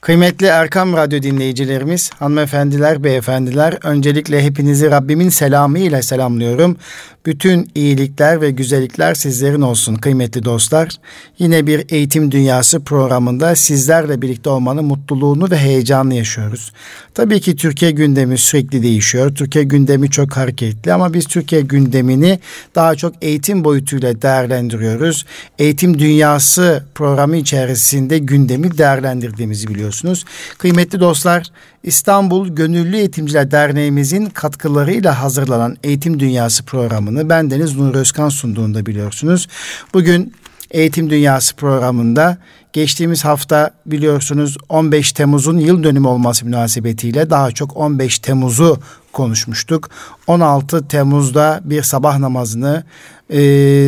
Kıymetli Erkam Radyo dinleyicilerimiz, hanımefendiler, beyefendiler, öncelikle hepinizi Rabbimin selamı ile selamlıyorum. Bütün iyilikler ve güzellikler sizlerin olsun kıymetli dostlar. Yine bir eğitim dünyası programında sizlerle birlikte olmanın mutluluğunu ve heyecanını yaşıyoruz. Tabii ki Türkiye gündemi sürekli değişiyor. Türkiye gündemi çok hareketli ama biz Türkiye gündemini daha çok eğitim boyutuyla değerlendiriyoruz. Eğitim dünyası programı içerisinde gündemi değerlendirdiğimizi biliyorsunuz. Kıymetli dostlar, İstanbul Gönüllü Eğitimciler Derneğimizin katkılarıyla hazırlanan Eğitim Dünyası programını ben Deniz Nur Özkan sunduğunda biliyorsunuz. Bugün Eğitim Dünyası programında geçtiğimiz hafta biliyorsunuz 15 Temmuz'un yıl dönümü olması münasebetiyle daha çok 15 Temmuz'u konuşmuştuk. 16 Temmuz'da bir sabah namazını e,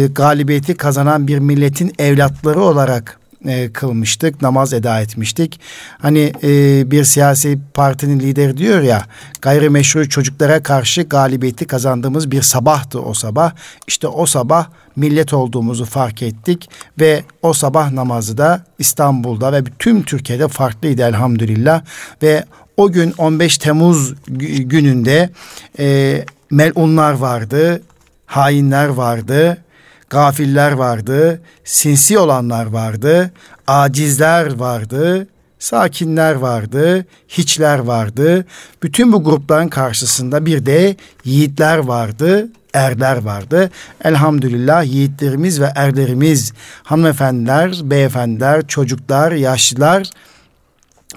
galibiyeti kazanan bir milletin evlatları olarak e, kılmıştık, namaz eda etmiştik. Hani e, bir siyasi partinin lideri diyor ya, gayrimeşru çocuklara karşı galibiyeti kazandığımız bir sabahtı o sabah. İşte o sabah millet olduğumuzu fark ettik ve o sabah namazı da İstanbul'da ve tüm Türkiye'de farklıydı elhamdülillah ve o gün 15 Temmuz gününde e, melunlar vardı, hainler vardı, gafiller vardı, sinsi olanlar vardı, acizler vardı, sakinler vardı, hiçler vardı. Bütün bu grupların karşısında bir de yiğitler vardı, erler vardı. Elhamdülillah yiğitlerimiz ve erlerimiz, hanımefendiler, beyefendiler, çocuklar, yaşlılar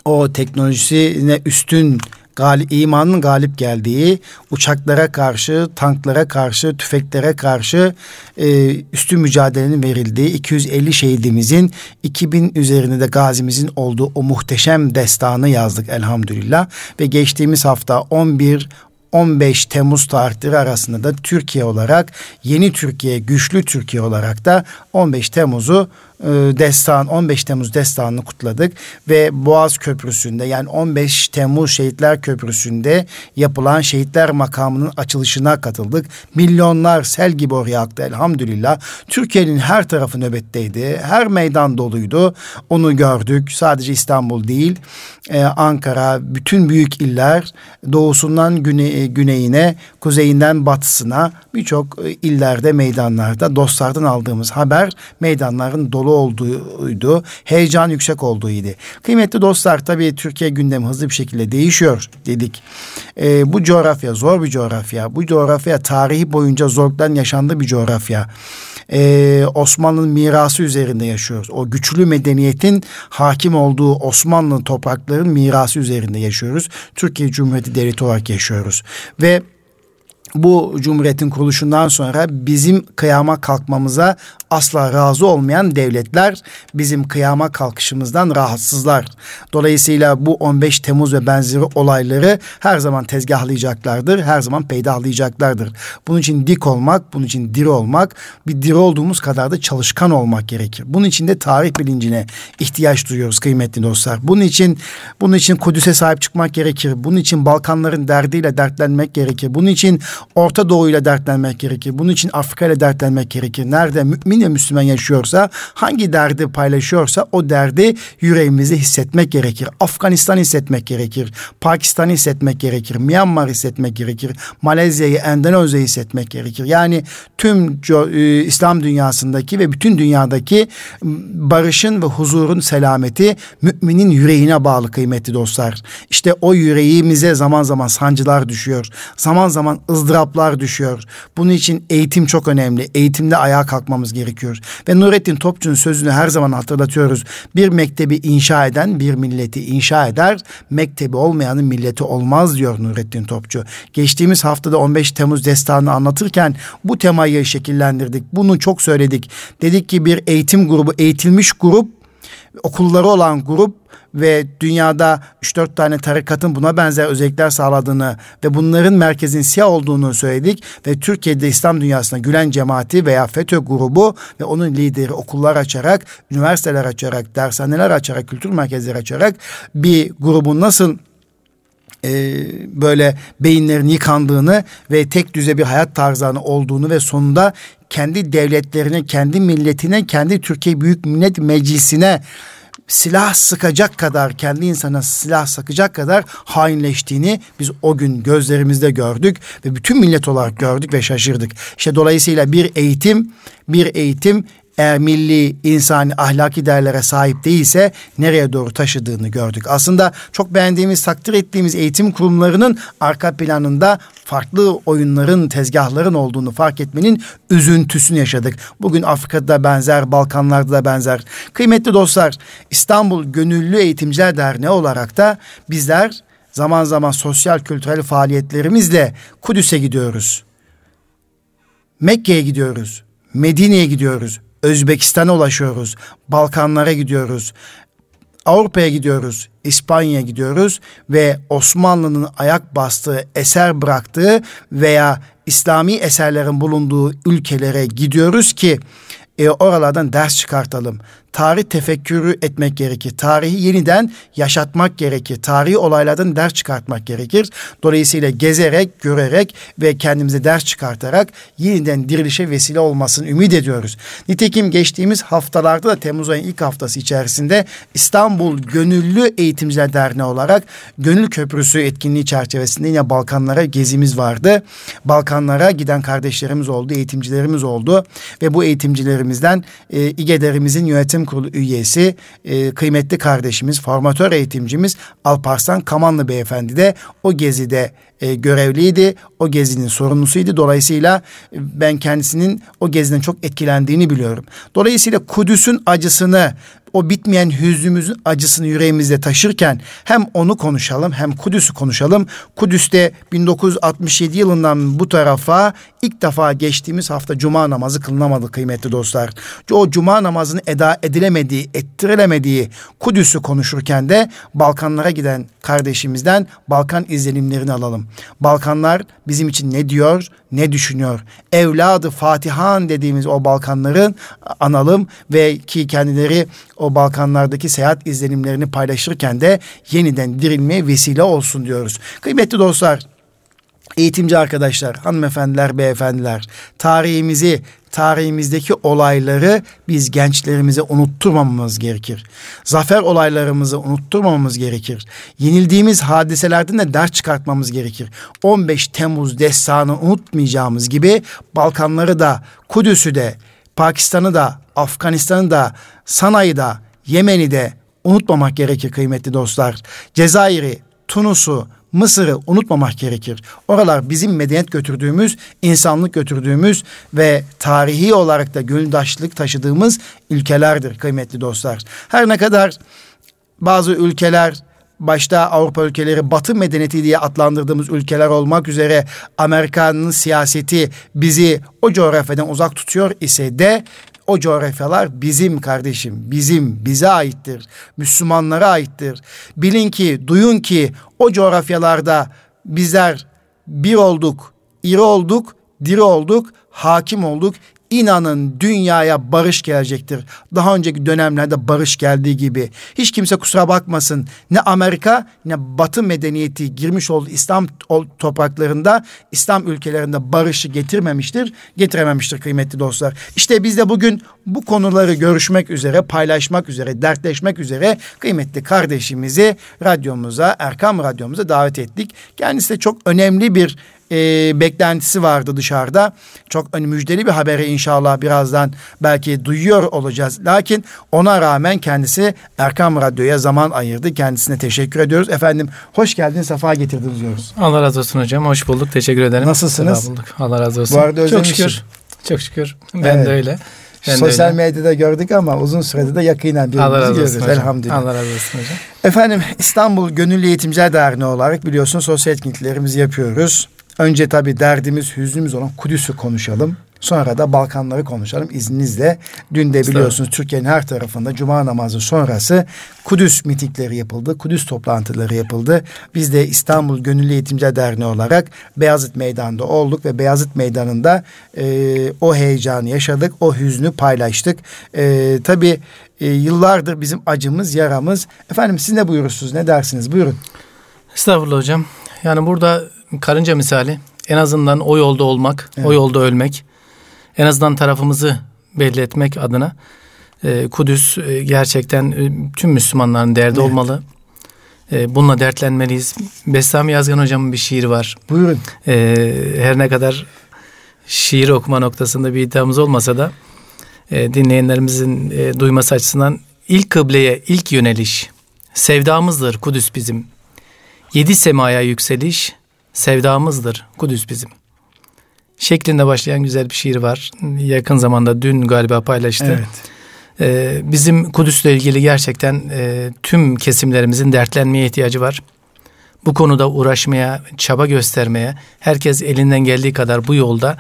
o teknolojisine üstün gali, imanın galip geldiği uçaklara karşı, tanklara karşı, tüfeklere karşı e, üstün mücadelenin verildiği 250 şehidimizin 2000 üzerinde de gazimizin olduğu o muhteşem destanı yazdık elhamdülillah. Ve geçtiğimiz hafta 11 15 Temmuz tarihleri arasında da Türkiye olarak yeni Türkiye, güçlü Türkiye olarak da 15 Temmuz'u destan 15 Temmuz destanını kutladık ve Boğaz Köprüsü'nde yani 15 Temmuz Şehitler Köprüsü'nde yapılan şehitler makamının açılışına katıldık. Milyonlar sel gibi oraya aktı elhamdülillah. Türkiye'nin her tarafı nöbetteydi. Her meydan doluydu. Onu gördük. Sadece İstanbul değil. Ee, Ankara, bütün büyük iller doğusundan güne, güneyine, kuzeyinden batısına birçok e, illerde, meydanlarda dostlardan aldığımız haber meydanların dolu olduğuydu. Heyecan yüksek olduğuydu. Kıymetli dostlar tabii Türkiye gündemi hızlı bir şekilde değişiyor dedik. E, bu coğrafya zor bir coğrafya. Bu coğrafya tarihi boyunca zorlukların yaşandığı bir coğrafya. Ee, Osmanlı'nın mirası üzerinde yaşıyoruz. O güçlü medeniyetin hakim olduğu Osmanlı toprakların mirası üzerinde yaşıyoruz. Türkiye Cumhuriyeti Devleti olarak yaşıyoruz. Ve bu cumhuriyetin kuruluşundan sonra bizim kıyama kalkmamıza asla razı olmayan devletler bizim kıyama kalkışımızdan rahatsızlar. Dolayısıyla bu 15 Temmuz ve benzeri olayları her zaman tezgahlayacaklardır, her zaman peydahlayacaklardır. Bunun için dik olmak, bunun için diri olmak, bir diri olduğumuz kadar da çalışkan olmak gerekir. Bunun için de tarih bilincine ihtiyaç duyuyoruz kıymetli dostlar. Bunun için bunun için Kudüs'e sahip çıkmak gerekir. Bunun için Balkanların derdiyle dertlenmek gerekir. Bunun için Orta Doğu ile dertlenmek gerekir. Bunun için Afrika ile dertlenmek gerekir. Nerede mümin ve Müslüman yaşıyorsa, hangi derdi paylaşıyorsa o derdi yüreğimizde hissetmek gerekir. Afganistan hissetmek gerekir. Pakistan hissetmek gerekir. Myanmar hissetmek gerekir. Malezya'yı, Endonezya'yı hissetmek gerekir. Yani tüm e, İslam dünyasındaki ve bütün dünyadaki barışın ve huzurun selameti müminin yüreğine bağlı kıymetli dostlar. İşte o yüreğimize zaman zaman sancılar düşüyor. Zaman zaman ızdıraplar düşüyor. Bunun için eğitim çok önemli. Eğitimde ayağa kalkmamız gerekiyor. Ve Nurettin Topçu'nun sözünü her zaman hatırlatıyoruz. Bir mektebi inşa eden bir milleti inşa eder. Mektebi olmayanın milleti olmaz diyor Nurettin Topçu. Geçtiğimiz haftada 15 Temmuz destanını anlatırken bu temayı şekillendirdik. Bunu çok söyledik. Dedik ki bir eğitim grubu, eğitilmiş grup okulları olan grup ve dünyada 3-4 tane tarikatın buna benzer özellikler sağladığını ve bunların merkezin siyah olduğunu söyledik ve Türkiye'de İslam dünyasına Gülen cemaati veya FETÖ grubu ve onun lideri okullar açarak, üniversiteler açarak, dershaneler açarak, kültür merkezleri açarak bir grubun nasıl e, böyle beyinlerin yıkandığını ve tek düze bir hayat tarzını olduğunu ve sonunda kendi devletlerine, kendi milletine, kendi Türkiye Büyük Millet Meclisi'ne silah sıkacak kadar kendi insana silah sıkacak kadar hainleştiğini biz o gün gözlerimizde gördük ve bütün millet olarak gördük ve şaşırdık. İşte dolayısıyla bir eğitim bir eğitim eğer milli, insani, ahlaki değerlere sahip değilse nereye doğru taşıdığını gördük. Aslında çok beğendiğimiz, takdir ettiğimiz eğitim kurumlarının arka planında farklı oyunların, tezgahların olduğunu fark etmenin üzüntüsünü yaşadık. Bugün Afrika'da benzer, Balkanlarda da benzer. Kıymetli dostlar, İstanbul Gönüllü Eğitimciler Derneği olarak da bizler zaman zaman sosyal kültürel faaliyetlerimizle Kudüs'e gidiyoruz. Mekke'ye gidiyoruz. Medine'ye gidiyoruz. Özbekistan'a ulaşıyoruz. Balkanlara gidiyoruz. Avrupa'ya gidiyoruz, İspanya'ya gidiyoruz ve Osmanlı'nın ayak bastığı, eser bıraktığı veya İslami eserlerin bulunduğu ülkelere gidiyoruz ki e, oralardan ders çıkartalım tarih tefekkürü etmek gerekir. Tarihi yeniden yaşatmak gerekir. Tarihi olaylardan ders çıkartmak gerekir. Dolayısıyla gezerek, görerek ve kendimize ders çıkartarak yeniden dirilişe vesile olmasını ümit ediyoruz. Nitekim geçtiğimiz haftalarda da Temmuz ayının ilk haftası içerisinde İstanbul Gönüllü Eğitimciler Derneği olarak Gönül Köprüsü etkinliği çerçevesinde yine Balkanlara gezimiz vardı. Balkanlara giden kardeşlerimiz oldu, eğitimcilerimiz oldu ve bu eğitimcilerimizden e, İGEDER'imizin yönetim kurulu üyesi e, kıymetli kardeşimiz, formatör eğitimcimiz Alparslan Kamanlı beyefendi de o gezide e, görevliydi. O gezinin sorumlusuydu. Dolayısıyla e, ben kendisinin o geziden çok etkilendiğini biliyorum. Dolayısıyla Kudüs'ün acısını o bitmeyen hüznümüzün acısını yüreğimizde taşırken hem onu konuşalım hem Kudüs'ü konuşalım. Kudüs'te 1967 yılından bu tarafa ilk defa geçtiğimiz hafta cuma namazı kılınamadı kıymetli dostlar. O cuma namazını eda edilemediği, ettirilemediği Kudüs'ü konuşurken de Balkanlara giden kardeşimizden Balkan izlenimlerini alalım. Balkanlar bizim için ne diyor, ne düşünüyor? Evladı Fatihan dediğimiz o Balkanların analım ve ki kendileri Balkanlardaki seyahat izlenimlerini paylaşırken de yeniden dirilmeye vesile olsun diyoruz. Kıymetli dostlar, eğitimci arkadaşlar, hanımefendiler, beyefendiler, tarihimizi, tarihimizdeki olayları biz gençlerimize unutturmamamız gerekir. Zafer olaylarımızı unutturmamamız gerekir. Yenildiğimiz hadiselerden de ders çıkartmamız gerekir. 15 Temmuz destanı unutmayacağımız gibi Balkanları da, Kudüs'ü de, Pakistan'ı da, Afganistan'ı da, Sanay'ı da, Yemen'i de unutmamak gerekir kıymetli dostlar. Cezayir'i, Tunus'u, Mısır'ı unutmamak gerekir. Oralar bizim medeniyet götürdüğümüz, insanlık götürdüğümüz ve tarihi olarak da gönüldaşlık taşıdığımız ülkelerdir kıymetli dostlar. Her ne kadar bazı ülkeler başta Avrupa ülkeleri batı medeniyeti diye adlandırdığımız ülkeler olmak üzere Amerika'nın siyaseti bizi o coğrafyadan uzak tutuyor ise de o coğrafyalar bizim kardeşim, bizim, bize aittir. Müslümanlara aittir. Bilin ki, duyun ki o coğrafyalarda bizler bir olduk, iri olduk, diri olduk, hakim olduk İnanın dünyaya barış gelecektir. Daha önceki dönemlerde barış geldiği gibi. Hiç kimse kusura bakmasın. Ne Amerika ne Batı medeniyeti girmiş olduğu İslam topraklarında, İslam ülkelerinde barışı getirmemiştir, getirememiştir kıymetli dostlar. İşte biz de bugün bu konuları görüşmek üzere, paylaşmak üzere, dertleşmek üzere kıymetli kardeşimizi radyomuza, Erkam radyomuza davet ettik. Kendisi de çok önemli bir e, beklentisi vardı dışarıda. Çok hani müjdeli bir haberi inşallah birazdan belki duyuyor olacağız. Lakin ona rağmen kendisi Erkam Radyo'ya zaman ayırdı. Kendisine teşekkür ediyoruz. Efendim hoş geldiniz, sefa getirdiniz diyoruz. Allah razı olsun hocam. Hoş bulduk. Teşekkür ederim. Nasılsınız? bulduk. Allah razı olsun. Bu arada Çok şükür. Çok şükür. Ben evet. de öyle. Ben Sosyal öyle. medyada gördük ama uzun süredir de yakinen birbirimizi görüyoruz. Elhamdülillah. Allah razı olsun hocam. Efendim İstanbul Gönüllü Eğitimciler Derneği olarak biliyorsunuz sosyal etkinliklerimizi yapıyoruz. Önce tabii derdimiz, hüznümüz olan Kudüs'ü konuşalım. Sonra da Balkanları konuşalım izninizle. Dün de biliyorsunuz Türkiye'nin her tarafında cuma namazı sonrası Kudüs mitingleri yapıldı. Kudüs toplantıları yapıldı. Biz de İstanbul Gönüllü Eğitimci Derneği olarak Beyazıt Meydanı'nda olduk ve Beyazıt Meydanı'nda e, o heyecanı yaşadık. O hüznü paylaştık. E, tabii e, yıllardır bizim acımız, yaramız. Efendim siz ne buyurursunuz? Ne dersiniz? Buyurun. Estağfurullah hocam. Yani burada karınca misali en azından o yolda olmak, evet. o yolda ölmek, en azından tarafımızı belli etmek adına E, Kudüs e, gerçekten e, tüm Müslümanların derdi evet. olmalı. E, bununla dertlenmeliyiz. Bestami Yazgan hocamın bir şiiri var. Buyurun. E, her ne kadar şiir okuma noktasında bir iddiamız olmasa da e, dinleyenlerimizin e, duyması açısından ilk kıbleye ilk yöneliş sevdamızdır Kudüs bizim. Yedi semaya yükseliş sevdamızdır Kudüs bizim. Şeklinde başlayan güzel bir şiir var. Yakın zamanda dün galiba paylaştı. Evet. Ee, bizim Kudüs'le ilgili gerçekten e, tüm kesimlerimizin dertlenmeye ihtiyacı var. Bu konuda uğraşmaya, çaba göstermeye, herkes elinden geldiği kadar bu yolda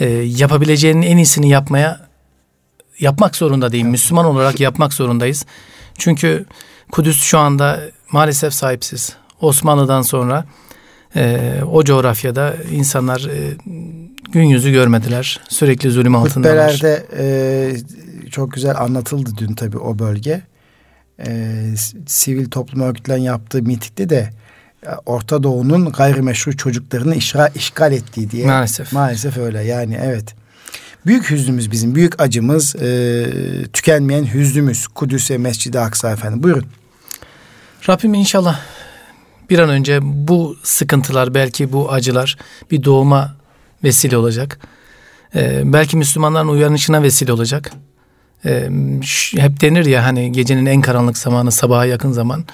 e, yapabileceğinin en iyisini yapmaya yapmak zorunda değil. Müslüman olarak yapmak zorundayız. Çünkü Kudüs şu anda maalesef sahipsiz. Osmanlı'dan sonra e, o coğrafyada insanlar e, gün yüzü görmediler. Sürekli zulüm altındalar. Hutbelerde e, çok güzel anlatıldı dün tabii o bölge. E, sivil toplum örgütlerin yaptığı mitikte de e, Orta Doğu'nun gayrimeşru çocuklarını işra, işgal ettiği diye. Maalesef. Maalesef öyle yani evet. Büyük hüznümüz bizim, büyük acımız, e, tükenmeyen hüznümüz. Kudüs'e, Mescid-i Aksa efendim. Buyurun. Rabbim inşallah bir an önce bu sıkıntılar, belki bu acılar bir doğuma vesile olacak. Ee, belki Müslümanların uyanışına vesile olacak. Ee, hep denir ya hani gecenin en karanlık zamanı sabaha yakın zaman.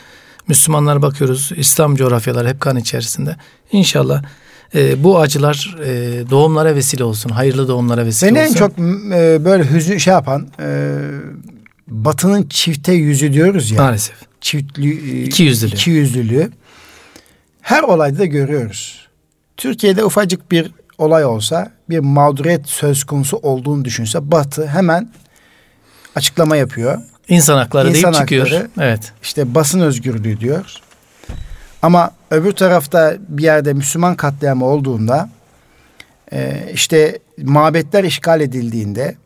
Müslümanlar bakıyoruz İslam coğrafyaları hep kan içerisinde. İnşallah e, bu acılar e, doğumlara vesile olsun. Hayırlı doğumlara vesile Beni olsun. en çok e, böyle hüzün şey yapan e, batının çifte yüzü diyoruz ya. Maalesef. Çiftli, e, iki yüzlülüğü. iki yüzlülüğü. Her olayda da görüyoruz. Türkiye'de ufacık bir olay olsa bir mağduriyet söz konusu olduğunu düşünse Batı hemen açıklama yapıyor. İnsan hakları İnsan deyip hakları, çıkıyor. Evet. İşte basın özgürlüğü diyor. Ama öbür tarafta bir yerde Müslüman katliamı olduğunda e, işte mabetler işgal edildiğinde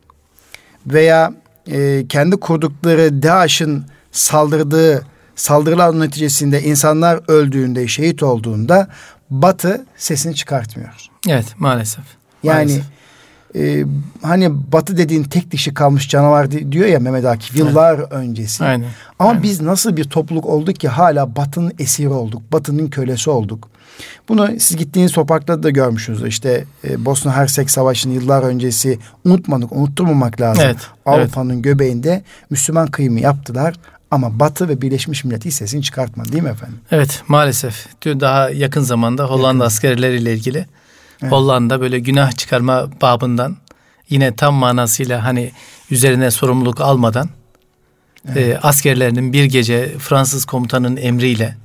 veya e, kendi kurdukları DAEŞ'in saldırdığı saldırılar neticesinde insanlar öldüğünde, şehit olduğunda Batı sesini çıkartmıyor. Evet maalesef. Yani maalesef. E, hani Batı dediğin tek dişi kalmış canavar diyor ya Mehmet Akif yıllar evet. öncesi. Aynen. Ama Aynen. biz nasıl bir topluluk olduk ki hala Batı'nın esiri olduk, Batı'nın kölesi olduk. Bunu siz gittiğiniz topraklarda da görmüşsünüz. İşte e, Bosna Hersek Savaşı'nın yıllar öncesi unutmadık, unutturmamak lazım. Evet, Avrupa'nın evet. göbeğinde Müslüman kıyımı yaptılar. Ama Batı ve Birleşmiş Milletler sesini çıkartmadı değil mi efendim? Evet maalesef. Daha yakın zamanda Hollanda yakın. askerleriyle ilgili evet. Hollanda böyle günah çıkarma babından yine tam manasıyla hani üzerine sorumluluk almadan evet. e, askerlerinin bir gece Fransız komutanın emriyle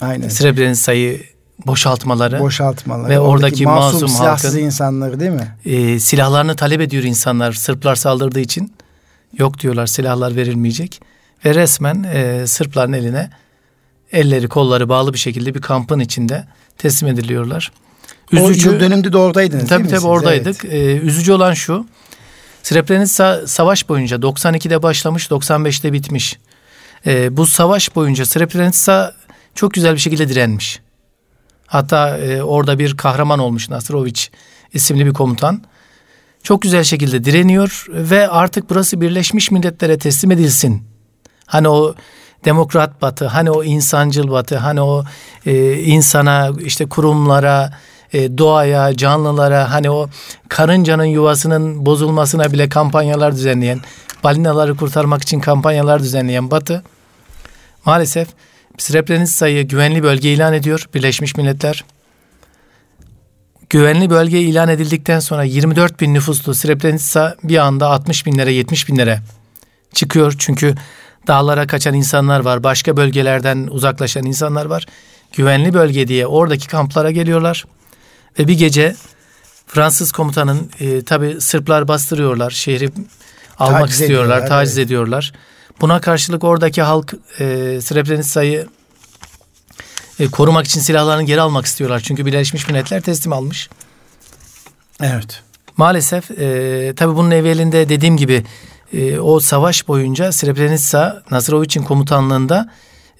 Aynen. Srebrenica'yı boşaltmaları, boşaltmaları ve oradaki, oradaki masum, masum halkın insanları değil mi? E, silahlarını talep ediyor insanlar Sırplar saldırdığı için. Yok diyorlar silahlar verilmeyecek ve resmen e, Sırpların eline elleri kolları bağlı bir şekilde bir kampın içinde teslim ediliyorlar. Üzücü, o dönemde de oradaydınız tabii, değil mi? Tabii oradaydık. Evet. Ee, üzücü olan şu. Srebrenica savaş boyunca 92'de başlamış 95'te bitmiş. Ee, bu savaş boyunca Srebrenica çok güzel bir şekilde direnmiş. Hatta e, orada bir kahraman olmuş Nasrovic isimli bir komutan. Çok güzel şekilde direniyor ve artık burası Birleşmiş Milletler'e teslim edilsin. Hani o demokrat batı, hani o insancıl batı, hani o e, insana işte kurumlara, e, doğaya, canlılara hani o karıncanın yuvasının bozulmasına bile kampanyalar düzenleyen, balinaları kurtarmak için kampanyalar düzenleyen Batı maalesef Srebrenica'yı güvenli bölge ilan ediyor Birleşmiş Milletler. Güvenli bölge ilan edildikten sonra 24 bin nüfuslu Srebrenica bir anda 60 binlere 70 binlere çıkıyor. Çünkü dağlara kaçan insanlar var, başka bölgelerden uzaklaşan insanlar var. Güvenli bölge diye oradaki kamplara geliyorlar. Ve bir gece Fransız komutanın e, tabi Sırplar bastırıyorlar. Şehri almak taciz istiyorlar, ediyorlar, taciz evet. ediyorlar. Buna karşılık oradaki halk e, Srebrenica'yı e, korumak için silahlarını geri almak istiyorlar. Çünkü Birleşmiş Milletler teslim almış. Evet. Maalesef e, tabi bunun evvelinde dediğim gibi e, o savaş boyunca Srebrenica Nazarovic'in komutanlığında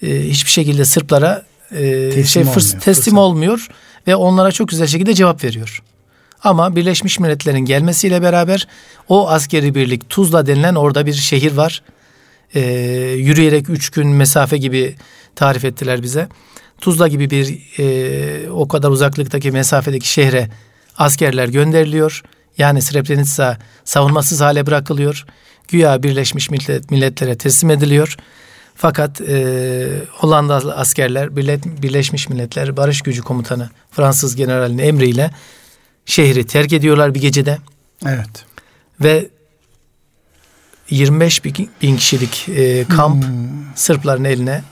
e, hiçbir şekilde Sırplara e, teslim, şey, olmuyor, teslim olmuyor ve onlara çok güzel şekilde cevap veriyor. Ama Birleşmiş Milletler'in gelmesiyle beraber o askeri birlik Tuzla denilen orada bir şehir var. Ee, yürüyerek üç gün mesafe gibi tarif ettiler bize. Tuzla gibi bir e, o kadar uzaklıktaki mesafedeki şehre askerler gönderiliyor. Yani Srebrenica savunmasız hale bırakılıyor. Güya Birleşmiş Millet, Milletler'e teslim ediliyor. Fakat e, Hollandalı askerler Birleşmiş Milletler Barış Gücü Komutanı Fransız generalinin emriyle şehri terk ediyorlar bir gecede. Evet. Ve 25 bin kişilik e, kamp hmm. Sırpların eline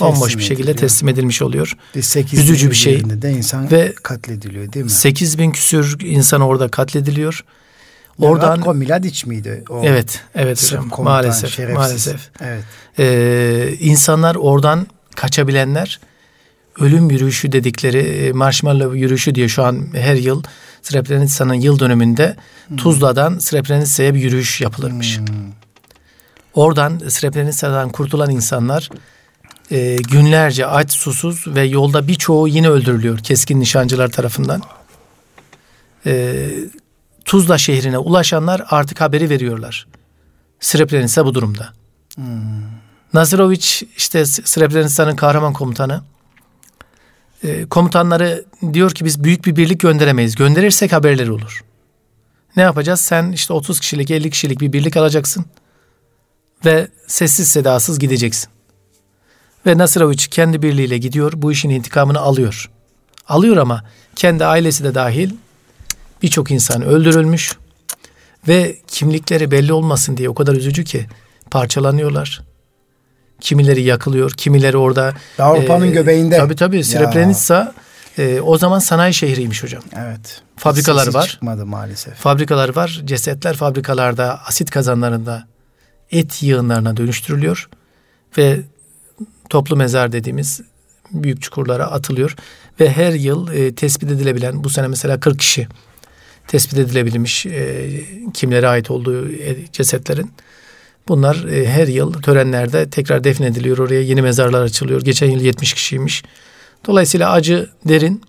bomboş bir şekilde ediliyor. teslim edilmiş oluyor. 8 Üzücü bir şey. De insan ve katlediliyor değil mi? 8 bin küsür insan orada katlediliyor. Oradan Ratko Miladic miydi? O evet, evet hocam. Maalesef, şerefsiz. maalesef. Evet. Ee, insanlar oradan kaçabilenler ölüm yürüyüşü dedikleri e, marshmallow yürüyüşü diye şu an her yıl Srebrenica'nın yıl dönümünde hmm. Tuzla'dan Srebrenica'ya bir yürüyüş yapılırmış. Hmm. Oradan Srebrenica'dan kurtulan insanlar e, günlerce aç susuz ve yolda birçoğu yine öldürülüyor keskin nişancılar tarafından. E, Tuzla şehrine ulaşanlar artık haberi veriyorlar. Srebrenica bu durumda. Hmm. Nazirovic işte Srebrenica'nın kahraman komutanı. E, komutanları diyor ki biz büyük bir birlik gönderemeyiz. Gönderirsek haberleri olur. Ne yapacağız? Sen işte 30 kişilik 50 kişilik bir birlik alacaksın. Ve sessiz sedasız gideceksin. Ve Nasirovic kendi birliğiyle gidiyor. Bu işin intikamını alıyor. Alıyor ama kendi ailesi de dahil birçok insan öldürülmüş. Ve kimlikleri belli olmasın diye o kadar üzücü ki parçalanıyorlar. Kimileri yakılıyor, kimileri orada. Avrupa'nın e, göbeğinde. Tabii tabii. Srebrenica e, o zaman sanayi şehriymiş hocam. Evet. Fabrikalar Sesi var. çıkmadı maalesef. Fabrikalar var. Cesetler fabrikalarda, asit kazanlarında et yığınlarına dönüştürülüyor. Ve toplu mezar dediğimiz büyük çukurlara atılıyor. Ve her yıl e, tespit edilebilen, bu sene mesela 40 kişi tespit edilebilmiş e, kimlere ait olduğu e, cesetlerin. Bunlar e, her yıl törenlerde tekrar defnediliyor. Oraya yeni mezarlar açılıyor. Geçen yıl 70 kişiymiş. Dolayısıyla acı derin.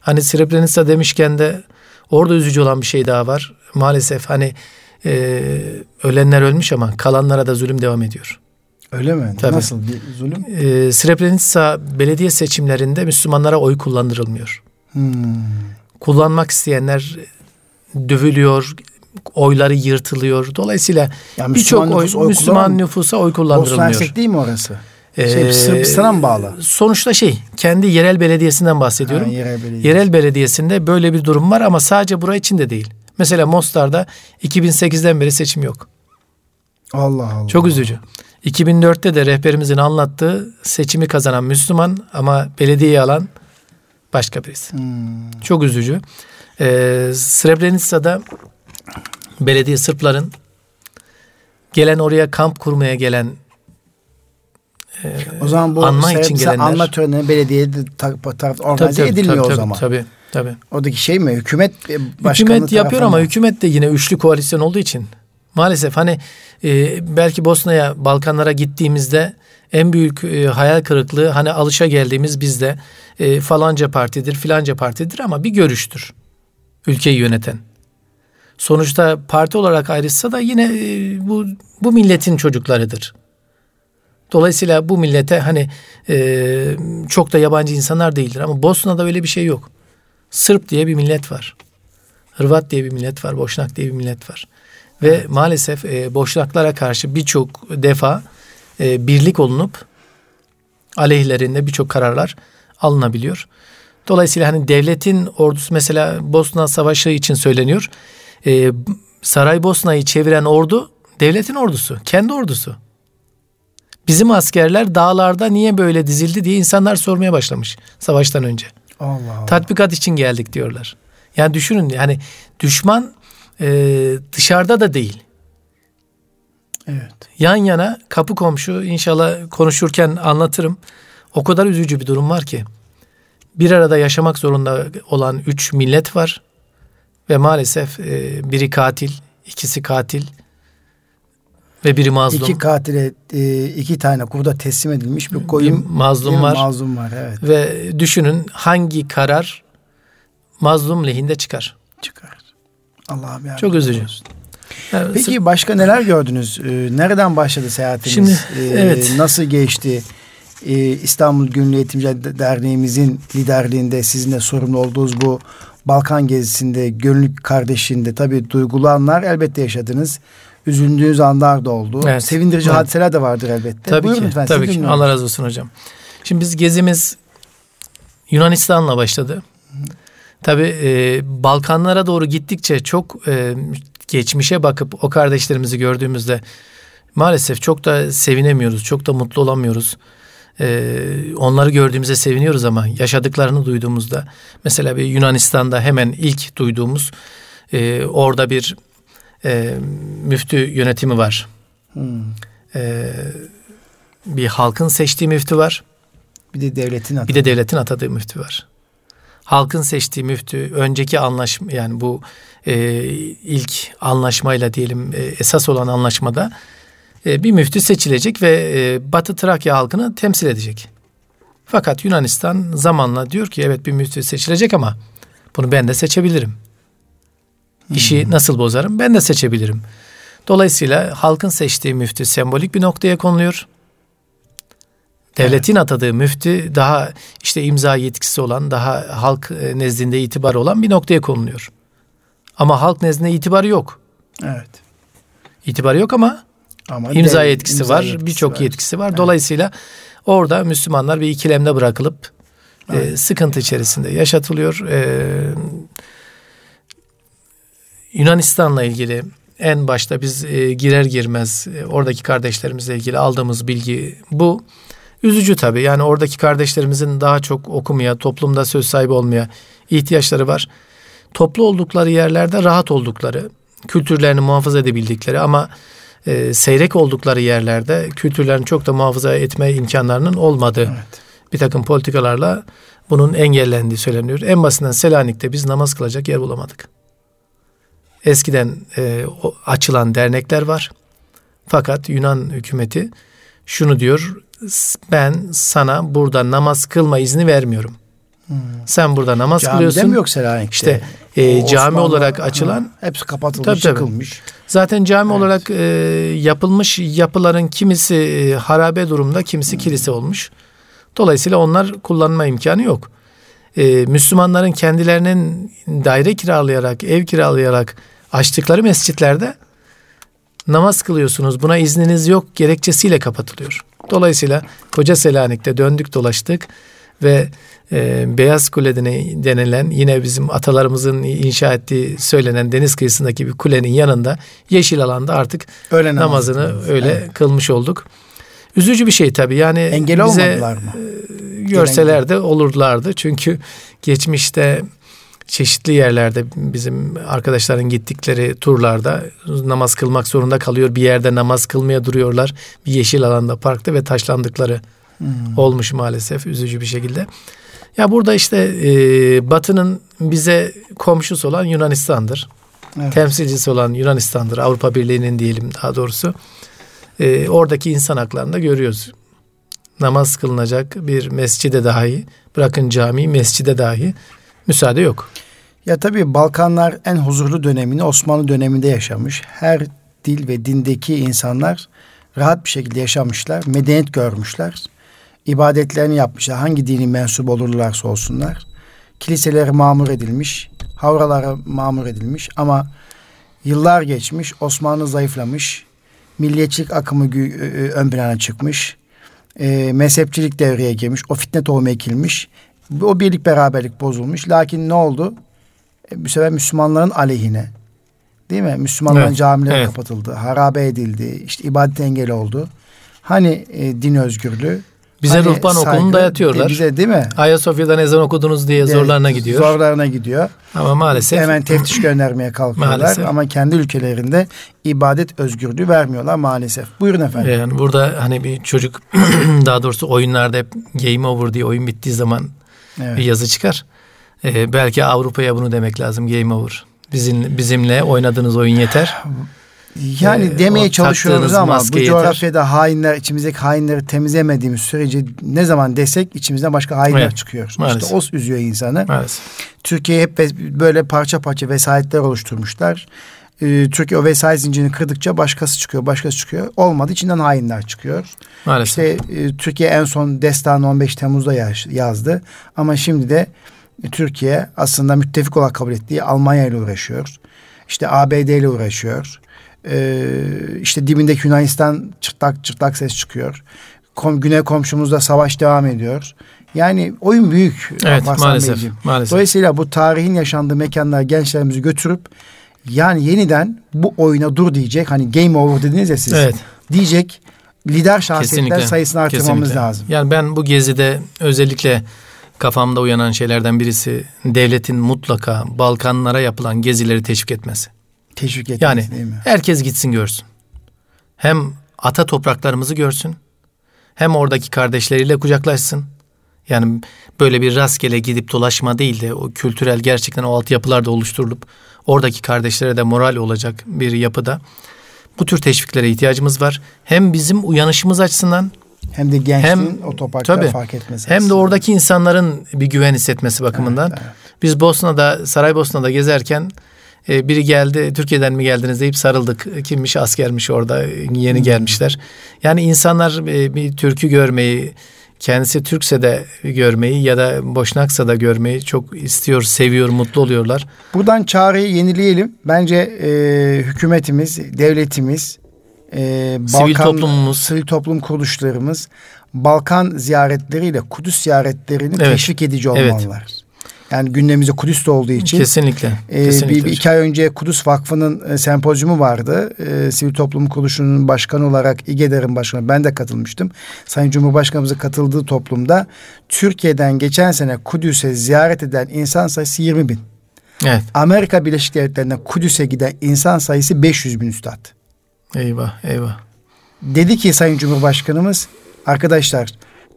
Hani Srebrenica demişken de orada üzücü olan bir şey daha var. Maalesef hani e, ölenler ölmüş ama kalanlara da zulüm devam ediyor. Öyle mi? Tabii. Nasıl bir zulüm? E, Srebrenica belediye seçimlerinde Müslümanlara oy kullandırılmıyor. Hmm. Kullanmak isteyenler dövülüyor, oyları yırtılıyor. Dolayısıyla yani birçok nüfus, oy Müslüman nüfusa oy kullandırılmıyor. Bosna değil mi orası? Ee, şey, Sırbistan'a mı bağlı? Sonuçta şey, kendi yerel belediyesinden bahsediyorum. Ha, yerel, belediyesi. yerel belediyesinde böyle bir durum var ama sadece buraya için de değil. Mesela Mostar'da 2008'den beri seçim yok. Allah Allah. Çok üzücü. 2004'te de rehberimizin anlattığı seçimi kazanan Müslüman ama belediyeyi alan başka birisi. Hmm. Çok üzücü. Ee, Srebrenica'da belediye Sırpların gelen oraya kamp kurmaya gelen e, o zaman bu anma için gelenler anma törenine belediye taraf organize tabii, edilmiyor tabii, o zaman. Tabii tabii. Oradaki şey mi hükümet e, başkanlığı Hükümet yapıyor ama hükümet de yine üçlü koalisyon olduğu için maalesef hani e, belki Bosna'ya Balkanlara gittiğimizde en büyük e, hayal kırıklığı hani alışa geldiğimiz bizde e, falanca partidir filanca partidir ama bir görüştür ülkeyi yöneten. Sonuçta parti olarak ayrışsa da yine e, bu bu milletin çocuklarıdır. Dolayısıyla bu millete hani e, çok da yabancı insanlar değildir ama Bosna'da öyle bir şey yok. Sırp diye bir millet var. Hırvat diye bir millet var, Boşnak diye bir millet var. Ve evet. maalesef e, Boşnaklara karşı birçok defa e, birlik olunup aleyhlerinde birçok kararlar alınabiliyor. Dolayısıyla hani devletin ordusu mesela Bosna Savaşı için söyleniyor. Ee, Saraybosna'yı çeviren ordu devletin ordusu, kendi ordusu. Bizim askerler dağlarda niye böyle dizildi diye insanlar sormaya başlamış savaştan önce. Allah Allah. Tatbikat için geldik diyorlar. Yani düşünün yani düşman e, dışarıda da değil. Evet. Yan yana kapı komşu inşallah konuşurken anlatırım. O kadar üzücü bir durum var ki bir arada yaşamak zorunda olan üç millet var ve maalesef e, biri katil, ikisi katil ve biri mazlum. İki katile e, iki tane kurda teslim edilmiş bir koyun bir mazlum var. Mazlum var evet. Ve düşünün hangi karar mazlum lehinde çıkar. çıkar. Allah'ım ya. Çok üzücü. Yani Peki başka neler gördünüz? Ee, nereden başladı seyahatiniz? Şimdi ee, evet. Nasıl geçti? Ee, İstanbul Gönüllü Eğitimci Derneğimizin liderliğinde sizinle sorumlu olduğunuz bu Balkan gezisinde, gönüllü kardeşinde tabii duygulu anlar elbette yaşadınız. Üzüldüğünüz anlar da oldu. Evet. Sevindirici evet. hadiseler de vardır elbette. Tabii Buyurun ki. Lütfen, tabii ki. Allah razı olsun hocam. Şimdi biz gezimiz Yunanistan'la başladı. Tabii e, Balkanlara doğru gittikçe çok e, geçmişe bakıp o kardeşlerimizi gördüğümüzde maalesef çok da sevinemiyoruz, çok da mutlu olamıyoruz. Ee, onları gördüğümüzde seviniyoruz ama yaşadıklarını duyduğumuzda mesela bir Yunanistan'da hemen ilk duyduğumuz e, orada bir e, müftü yönetimi var. Hmm. E, bir halkın seçtiği müftü var. Bir de devletin atadığı. Bir de devletin atadığı müftü var. Halkın seçtiği müftü önceki anlaşma yani bu e, ilk anlaşmayla diyelim e, esas olan anlaşmada e, bir müftü seçilecek ve e, Batı Trakya halkını temsil edecek. Fakat Yunanistan zamanla diyor ki evet bir müftü seçilecek ama bunu ben de seçebilirim. İşi hmm. nasıl bozarım? Ben de seçebilirim. Dolayısıyla halkın seçtiği müftü sembolik bir noktaya konuluyor. Devletin evet. atadığı müftü daha işte imza yetkisi olan, daha halk e, nezdinde itibar olan bir noktaya konuluyor. Ama halk nezdinde itibarı yok. Evet. İtibarı yok ama, ama imza de, yetkisi imza var, birçok yetkisi var. Evet. Dolayısıyla orada Müslümanlar bir ikilemde bırakılıp e, evet. e, sıkıntı içerisinde yaşatılıyor. E, Yunanistan'la ilgili en başta biz e, girer girmez e, oradaki kardeşlerimizle ilgili aldığımız bilgi bu. Üzücü tabii. Yani oradaki kardeşlerimizin daha çok okumaya, toplumda söz sahibi olmaya ihtiyaçları var. Toplu oldukları yerlerde rahat oldukları, kültürlerini muhafaza edebildikleri ama e, seyrek oldukları yerlerde kültürlerini çok da muhafaza etme imkanlarının olmadığı evet. bir takım politikalarla bunun engellendiği söyleniyor. En basitinden Selanik'te biz namaz kılacak yer bulamadık. Eskiden e, açılan dernekler var. Fakat Yunan hükümeti şunu diyor, ben sana burada namaz kılma izni vermiyorum. Hmm. Sen burada namaz Camide kılıyorsun. Mi yok Selanik'te? İşte e, cami olarak açılan. Ha, hepsi kapatılmış, tabii, tabii. Zaten cami evet. olarak e, yapılmış yapıların kimisi e, harabe durumda, kimisi hmm. kilise olmuş. Dolayısıyla onlar kullanma imkanı yok. E, Müslümanların kendilerinin daire kiralayarak, ev kiralayarak açtıkları mescitlerde namaz kılıyorsunuz. Buna izniniz yok gerekçesiyle kapatılıyor. Dolayısıyla Koca Selanik'te döndük dolaştık ve e, Beyaz Kule denilen yine bizim atalarımızın inşa ettiği söylenen deniz kıyısındaki bir kulenin yanında yeşil alanda artık öyle namazını namaz öyle evet. kılmış olduk. Üzücü bir şey tabii yani Engel bize olmadılar mı? E, görseler de olurlardı. Çünkü geçmişte çeşitli yerlerde bizim arkadaşların gittikleri turlarda namaz kılmak zorunda kalıyor. Bir yerde namaz kılmaya duruyorlar. Bir yeşil alanda parkta ve taşlandıkları hmm. olmuş maalesef üzücü bir şekilde. Ya burada işte e, Batı'nın bize komşusu olan Yunanistan'dır. Evet. Temsilcisi olan Yunanistan'dır. Avrupa Birliği'nin diyelim daha doğrusu. E, oradaki insan haklarını da görüyoruz. Namaz kılınacak bir mescide dahi, bırakın cami, mescide dahi müsaade yok. Ya tabii Balkanlar en huzurlu dönemini Osmanlı döneminde yaşamış. Her dil ve dindeki insanlar rahat bir şekilde yaşamışlar, medeniyet görmüşler. İbadetlerini yapmışlar. Hangi dini mensup olurlarsa olsunlar. Kiliseleri mamur edilmiş, havralara mamur edilmiş ama yıllar geçmiş, Osmanlı zayıflamış, milliyetçilik akımı ön plana çıkmış, e, mezhepçilik devreye girmiş, o fitne tohumu ekilmiş o birlik beraberlik bozulmuş. Lakin ne oldu? E, bu sefer Müslümanların aleyhine. Değil mi? Müslümanların evet, camileri evet. kapatıldı. Harabe edildi. İşte ibadet engeli oldu. Hani e, din özgürlüğü? Bize hani ruhban saygı, okulunu dayatıyorlar. E, bize değil mi? Ayasofya'dan ezan okudunuz diye de, zorlarına gidiyor. Zorlarına gidiyor. Ama maalesef. Hemen teftiş göndermeye kalkıyorlar. maalesef. Ama kendi ülkelerinde ibadet özgürlüğü vermiyorlar maalesef. Buyurun efendim. Yani burada hani bir çocuk daha doğrusu oyunlarda hep game over diye oyun bittiği zaman evet. bir yazı çıkar. Ee, belki Avrupa'ya bunu demek lazım game over. Bizim bizimle oynadığınız oyun yeter. Yani e, demeye çalışıyoruz ama bu yeter. coğrafyada hainler, içimizdeki hainleri temizlemediğimiz sürece ne zaman desek içimizden başka hainler evet. çıkıyor. Maalesef. İşte o üzüyor insanı. Maalesef. Türkiye hep böyle parça parça vesayetler oluşturmuşlar. Ee, Türkiye o vesayet zincirini kırdıkça başkası çıkıyor, başkası çıkıyor. Olmadı içinden hainler çıkıyor. Maalesef. İşte e, Türkiye en son destanı 15 Temmuz'da yazdı. Ama şimdi de Türkiye aslında müttefik olarak kabul ettiği Almanya ile uğraşıyor. İşte ABD ile uğraşıyor. Ee, işte dibindeki Yunanistan çıtlak çıtlak ses çıkıyor. Kom, güney komşumuzda savaş devam ediyor. Yani oyun büyük. Evet maalesef, maalesef. Dolayısıyla bu tarihin yaşandığı mekanlara gençlerimizi götürüp yani yeniden bu oyuna dur diyecek. Hani game over dediniz ya siz. Evet. Diyecek lider şahsiyetler Kesinlikle. sayısını artırmamız Kesinlikle. lazım. Yani ben bu gezide özellikle kafamda uyanan şeylerden birisi devletin mutlaka Balkanlara yapılan gezileri teşvik etmesi. Teşvik etmesi yani, değil mi? Herkes gitsin görsün. Hem ata topraklarımızı görsün. Hem oradaki kardeşleriyle kucaklaşsın. Yani böyle bir rastgele gidip dolaşma değil de o kültürel gerçekten o altyapılar da oluşturulup oradaki kardeşlere de moral olacak bir yapıda. Bu tür teşviklere ihtiyacımız var. Hem bizim uyanışımız açısından hem de gençliğin hem, o toprakta tabii, fark etmesi. Hem de oradaki insanların bir güven hissetmesi bakımından. Evet, evet. Biz Bosna'da, Saraybosna'da gezerken e, biri geldi Türkiye'den mi geldiniz deyip sarıldık. Kimmiş askermiş orada yeni gelmişler. Yani insanlar e, bir türkü görmeyi, kendisi Türkse de görmeyi ya da Boşnaksa da görmeyi çok istiyor, seviyor, mutlu oluyorlar. Buradan çağrıyı yenileyelim. Bence e, hükümetimiz, devletimiz, e, Balkan, sivil toplumumuz, sivil toplum kuruluşlarımız Balkan ziyaretleriyle Kudüs ziyaretlerini evet. teşvik edici olmalılar. Evet. Yani gündemimizde Kudüs'te olduğu için. Kesinlikle. E, kesinlikle bir, bir iki ay önce Kudüs Vakfı'nın e, sempozyumu vardı. E, Sivil Toplum Kuruluşu'nun başkanı olarak İGEDER'in başkanı ben de katılmıştım. Sayın Cumhurbaşkanımızın katıldığı toplumda Türkiye'den geçen sene Kudüs'e ziyaret eden insan sayısı 20 bin. Evet. Amerika Birleşik Devletleri'nden Kudüs'e giden insan sayısı 500 bin üstad. Eyvah eyvah. Dedi ki Sayın Cumhurbaşkanımız arkadaşlar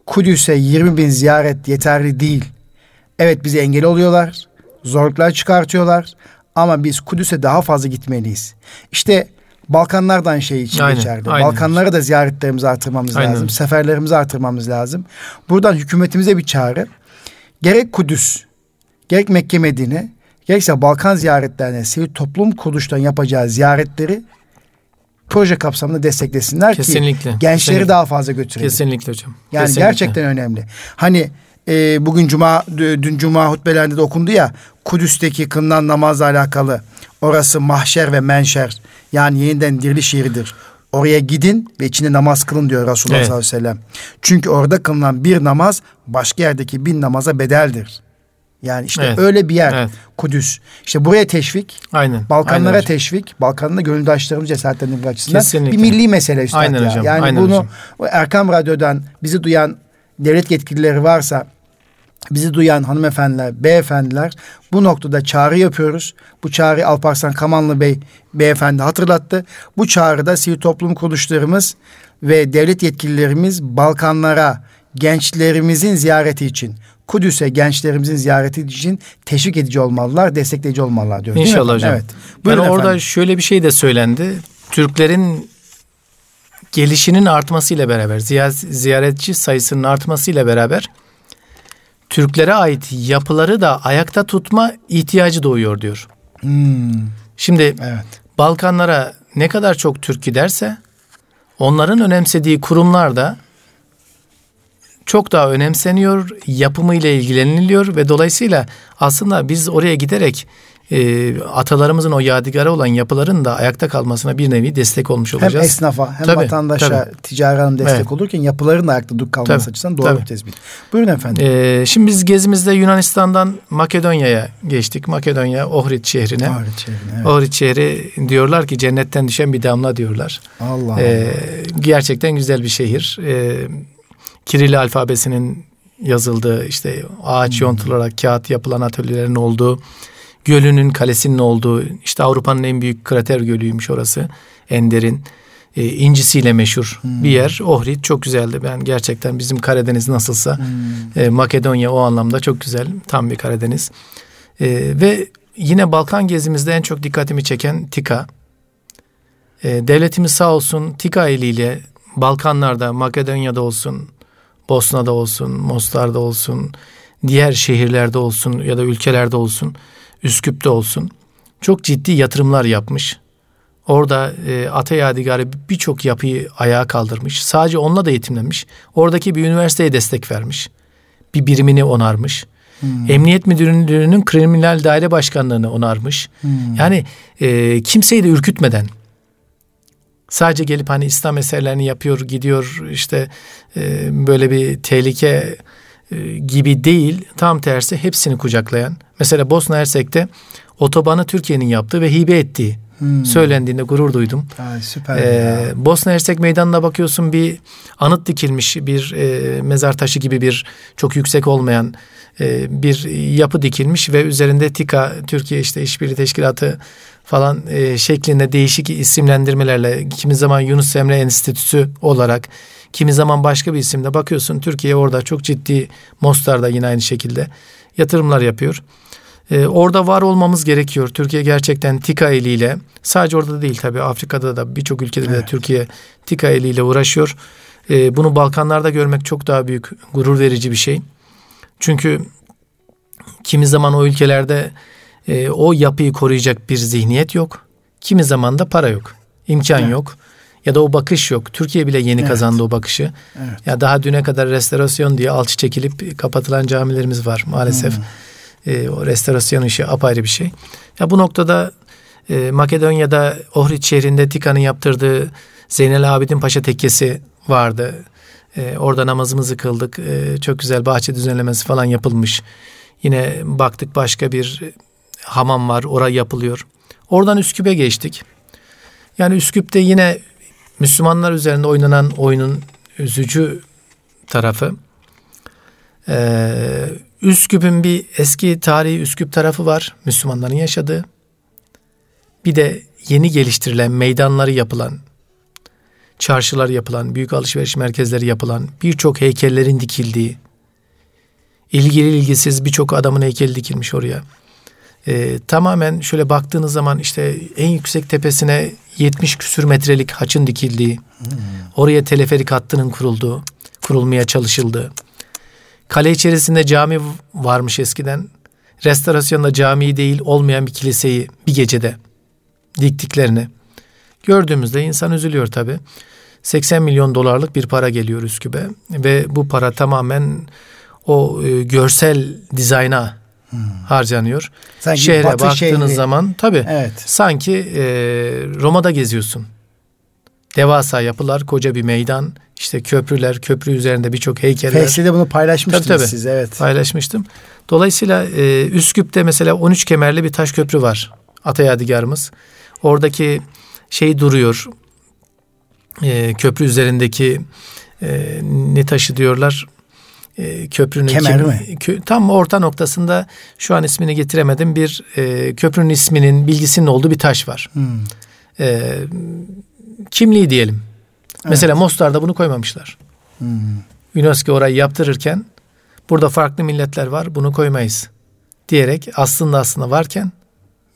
Kudüs'e 20 bin ziyaret yeterli değil. Evet bize engel oluyorlar. Zorluklar çıkartıyorlar. Ama biz Kudüs'e daha fazla gitmeliyiz. İşte Balkanlardan şey için aynen, geçerli. Aynen. Balkanlara da ziyaretlerimizi artırmamız aynen. lazım. Seferlerimizi artırmamız lazım. Buradan hükümetimize bir çağrı. Gerek Kudüs, gerek Mekke Medine, gerekse Balkan ziyaretlerine sivil toplum kuruluştan yapacağı ziyaretleri proje kapsamında desteklesinler kesinlikle, ki gençleri kesinlikle. daha fazla götürelim. Kesinlikle hocam. Yani kesinlikle. gerçekten önemli. Hani e, bugün cuma dün cuma hutbelerinde de okundu ya Kudüs'teki kılınan namazla alakalı. Orası mahşer ve menşer yani yeniden diriliş yeridir. Oraya gidin ve içinde namaz kılın diyor Resulullah evet. sallallahu aleyhi ve sellem. Çünkü orada kılınan bir namaz başka yerdeki bin namaza bedeldir. Yani işte evet. öyle bir yer evet. Kudüs. İşte buraya teşvik. Aynen. Balkanlara Aynen teşvik. Balkanlarda gönüldaşlarımız cesaretlendirmek açısından Kesinlikle. bir milli mesele üstad Aynen ya. Hocam. Yani Aynen bunu hocam. Erkam Radyo'dan bizi duyan devlet yetkilileri varsa bizi duyan hanımefendiler, beyefendiler bu noktada çağrı yapıyoruz. Bu çağrı Alparslan Kamanlı Bey beyefendi hatırlattı. Bu çağrıda sivil toplum kuruluşlarımız ve devlet yetkililerimiz Balkanlara gençlerimizin ziyareti için Kudüs'e gençlerimizin ziyareti için teşvik edici olmalılar, destekleyici olmalılar diyor. İnşallah hocam. Evet. Buyurun yani orada şöyle bir şey de söylendi. Türklerin gelişinin artmasıyla beraber, ziyaretçi sayısının artmasıyla beraber Türklere ait yapıları da ayakta tutma ihtiyacı doğuyor diyor. Hmm. Şimdi evet. Balkanlara ne kadar çok Türk giderse onların önemsediği kurumlar da çok daha önemseniyor, yapımıyla ilgileniliyor ve dolayısıyla aslında biz oraya giderek e, atalarımızın o yadigarı olan yapıların da ayakta kalmasına bir nevi destek olmuş olacağız. Hem esnafa hem tabii, vatandaşa tabii. ticari anlamda destek evet. olurken yapıların da ayakta dur kalması tabii, açısından doğru tabii. bir tespit. Buyurun efendim. Ee, şimdi biz gezimizde Yunanistan'dan Makedonya'ya geçtik. Makedonya Ohrid şehrine. Ohrid şehrine evet. Ohrid şehri diyorlar ki cennetten düşen bir damla diyorlar. Allah Allah. Ee, gerçekten güzel bir şehir. Ee, Kiril alfabesinin yazıldığı işte ağaç hmm. yontularak kağıt yapılan atölyelerin olduğu gölünün kalesinin olduğu işte Avrupa'nın en büyük krater gölüymüş orası. En derin e, incisiyle meşhur hmm. bir yer. Ohrid çok güzeldi. Ben gerçekten bizim Karadeniz nasılsa hmm. e, Makedonya o anlamda çok güzel. Tam bir Karadeniz. E, ve yine Balkan gezimizde en çok dikkatimi çeken Tika. E, devletimiz sağ olsun TİKA eliyle Balkanlarda, Makedonya'da olsun, Bosna'da olsun, Mostar'da olsun, diğer şehirlerde olsun ya da ülkelerde olsun, Üsküp'te olsun çok ciddi yatırımlar yapmış. Orada e, Ata Yadigarı birçok yapıyı ayağa kaldırmış. Sadece onunla da yetimlenmiş. Oradaki bir üniversiteye destek vermiş. Bir birimini onarmış. Hmm. Emniyet Müdürlüğü'nün kriminal daire başkanlığını onarmış. Hmm. Yani e, kimseyi de ürkütmeden sadece gelip hani İslam eserlerini yapıyor gidiyor işte e, böyle bir tehlike e, gibi değil tam tersi hepsini kucaklayan. Mesela Bosna Hersek'te otobanı Türkiye'nin yaptığı ve hibe ettiği hmm. söylendiğinde gurur duydum. Ay, süper ee, Bosna Hersek meydanına bakıyorsun bir anıt dikilmiş bir e, mezar taşı gibi bir çok yüksek olmayan e, bir yapı dikilmiş ve üzerinde TİKA Türkiye işte İşbirliği Teşkilatı falan e, şeklinde değişik isimlendirmelerle kimi zaman Yunus Emre Enstitüsü olarak kimi zaman başka bir isimle bakıyorsun Türkiye orada çok ciddi Mostar'da yine aynı şekilde yatırımlar yapıyor. Ee, orada var olmamız gerekiyor. Türkiye gerçekten TİKA eliyle sadece orada değil tabii Afrika'da da birçok ülkede evet. de Türkiye TİKA eliyle uğraşıyor. Ee, bunu Balkanlarda görmek çok daha büyük gurur verici bir şey. Çünkü kimi zaman o ülkelerde e, o yapıyı koruyacak bir zihniyet yok. Kimi zaman da para yok. imkan evet. yok. Ya da o bakış yok. Türkiye bile yeni evet. kazandı o bakışı. Evet. Ya daha düne kadar restorasyon diye alçı çekilip kapatılan camilerimiz var maalesef. Hmm. E, o restorasyon işi apayrı bir şey. Ya bu noktada e, Makedonya'da Ohrid şehrinde Tika'nın yaptırdığı Zeynel Abidin Paşa tekkesi vardı. E, orada namazımızı kıldık. E, çok güzel bahçe düzenlemesi falan yapılmış. Yine baktık başka bir hamam var. Oraya yapılıyor. Oradan Üsküp'e geçtik. Yani Üsküp'te yine Müslümanlar üzerinde oynanan oyunun üzücü tarafı. Ee, Üsküp'ün bir eski tarihi Üsküp tarafı var. Müslümanların yaşadığı. Bir de yeni geliştirilen, meydanları yapılan, çarşılar yapılan, büyük alışveriş merkezleri yapılan, birçok heykellerin dikildiği, ilgili ilgisiz birçok adamın heykeli dikilmiş oraya. Ee, tamamen şöyle baktığınız zaman işte en yüksek tepesine 70 küsür metrelik haçın dikildiği, hmm. oraya teleferik hattının kurulduğu, kurulmaya çalışıldığı, Kale içerisinde cami varmış eskiden. Restorasyonda cami değil olmayan bir kiliseyi bir gecede diktiklerini gördüğümüzde insan üzülüyor tabi. 80 milyon dolarlık bir para geliyor Üsküp'e ve bu para tamamen o e, görsel dizayna hmm. harcanıyor. Sanki Şehre baktığınız şehri. zaman tabi evet. sanki e, Roma'da geziyorsun. Devasa yapılar, koca bir meydan, işte köprüler, köprü üzerinde birçok heykeller. Feysi'de bunu paylaşmıştınız tabii, tabii. siz evet. Paylaşmıştım. Dolayısıyla e, Üsküp'te mesela 13 kemerli bir taş köprü var. Atayadigarımız. Oradaki şey duruyor. E, köprü üzerindeki e, ne taşı diyorlar? E, köprünün Kemer mi? Kö, tam orta noktasında şu an ismini getiremedim bir e, köprünün isminin bilgisinin olduğu bir taş var. Hmm. E, kimliği diyelim. Evet. Mesela Mostar'da bunu koymamışlar. Hmm. UNESCO orayı yaptırırken burada farklı milletler var bunu koymayız diyerek aslında aslında varken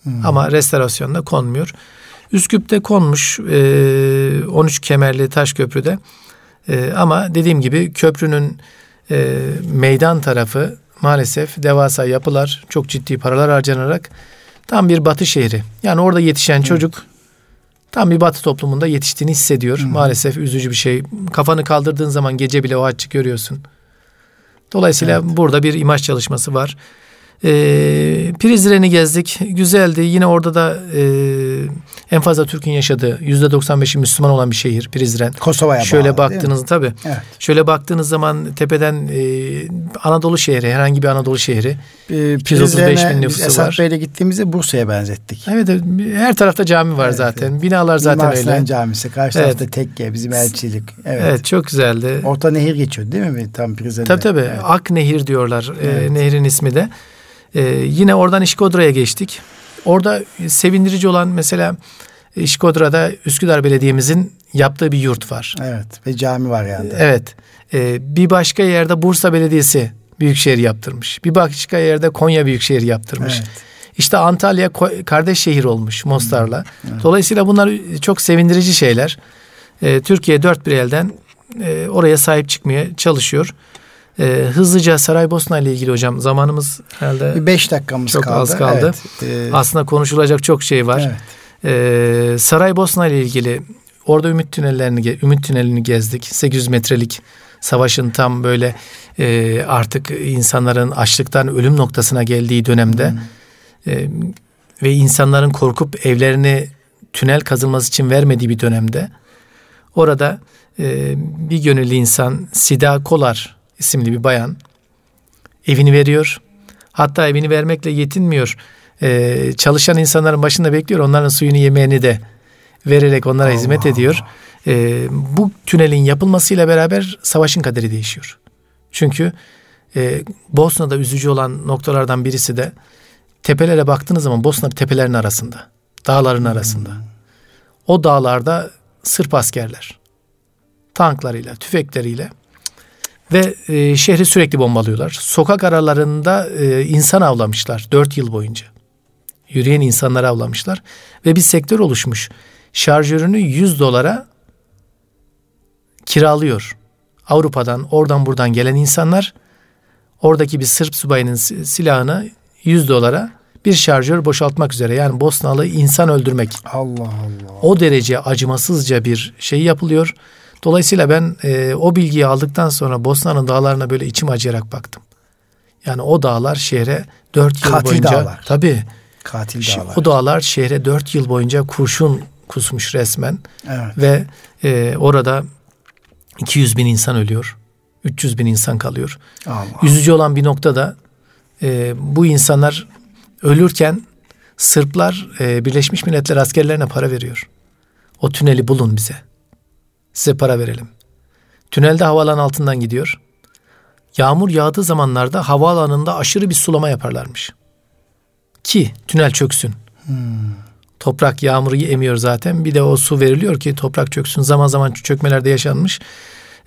hmm. ama restorasyonda konmuyor. Üsküp'te konmuş e, 13 kemerli taş köprüde e, ama dediğim gibi köprünün e, meydan tarafı maalesef devasa yapılar çok ciddi paralar harcanarak tam bir batı şehri. Yani orada yetişen evet. çocuk tam bir batı toplumunda yetiştiğini hissediyor. Hmm. Maalesef üzücü bir şey. Kafanı kaldırdığın zaman gece bile o haccı görüyorsun. Dolayısıyla evet. burada bir imaj çalışması var. E, Prizren'i gezdik. Güzeldi. Yine orada da e, en fazla Türk'ün yaşadığı yüzde 95'i Müslüman olan bir şehir Prizren. Kosova'ya Şöyle bağlı, baktığınız tabi. Evet. Şöyle baktığınız zaman tepeden e, Anadolu şehri, herhangi bir Anadolu şehri. E, 235 bin nüfusu Esat var. Bey'le gittiğimizde Bursa'ya benzettik. Evet, her tarafta cami var evet, zaten. Evet. Binalar zaten Mimar öyle. Camisi, karşı evet. tarafta tekke, bizim elçilik. Evet. evet, çok güzeldi. Orta nehir geçiyor değil mi tam Prizren'de? Tabii tabii. Evet. Ak Nehir diyorlar. E, evet. E, nehrin ismi de. Ee, yine oradan İşkodra'ya geçtik. Orada sevindirici olan mesela İşkodra'da Üsküdar Belediye'mizin yaptığı bir yurt var. Evet ve cami var yani. Evet. Ee, bir başka yerde Bursa Belediyesi Büyükşehir yaptırmış. Bir başka yerde Konya Büyükşehir yaptırmış. Evet. İşte Antalya kardeş şehir olmuş Mostar'la. Evet. Dolayısıyla bunlar çok sevindirici şeyler. Ee, Türkiye dört bir elden e, oraya sahip çıkmaya çalışıyor. Ee, hızlıca Saraybosna ile ilgili hocam zamanımız herhalde beş dakikamız çok kaldı. az kaldı. Evet. Ee, Aslında konuşulacak çok şey var. Evet. Ee, Saraybosna ile ilgili orada Ümit Tünellerini Ümit Tünelini gezdik. 800 metrelik savaşın tam böyle e, artık insanların açlıktan ölüm noktasına geldiği dönemde hmm. e, ve insanların korkup evlerini tünel kazılması için vermediği bir dönemde orada e, bir gönüllü insan Sida Kolar isimli bir bayan evini veriyor. Hatta evini vermekle yetinmiyor. Ee, çalışan insanların başında bekliyor. Onların suyunu yemeğini de vererek onlara Allah hizmet ediyor. Ee, bu tünelin yapılmasıyla beraber savaşın kaderi değişiyor. Çünkü e, Bosna'da üzücü olan noktalardan birisi de tepelere baktığınız zaman Bosna tepelerin arasında, dağların arasında. Hmm. O dağlarda Sırp askerler tanklarıyla, tüfekleriyle ve e, şehri sürekli bombalıyorlar. Sokak aralarında e, insan avlamışlar dört yıl boyunca. Yürüyen insanları avlamışlar. Ve bir sektör oluşmuş. Şarjörünü 100 dolara kiralıyor. Avrupa'dan oradan buradan gelen insanlar oradaki bir Sırp subayının silahını 100 dolara bir şarjör boşaltmak üzere. Yani Bosnalı insan öldürmek. Allah Allah. O derece acımasızca bir şey yapılıyor. Dolayısıyla ben e, o bilgiyi aldıktan sonra Bosna'nın dağlarına böyle içim acıyarak baktım. Yani o dağlar şehre dört yıl Katil boyunca... dağlar. Tabii. Katil dağlar. O dağlar şehre dört yıl boyunca kurşun kusmuş resmen. Evet. Ve e, orada 200 bin insan ölüyor. 300 bin insan kalıyor. Allah. Üzücü olan bir nokta da e, bu insanlar ölürken Sırplar e, Birleşmiş Milletler askerlerine para veriyor. O tüneli bulun bize. Size para verelim. Tünelde havaalanı altından gidiyor. Yağmur yağdığı zamanlarda havaalanında aşırı bir sulama yaparlarmış. Ki tünel çöksün. Hmm. Toprak yağmuru emiyor zaten. Bir de o su veriliyor ki toprak çöksün. Zaman zaman çökmelerde yaşanmış.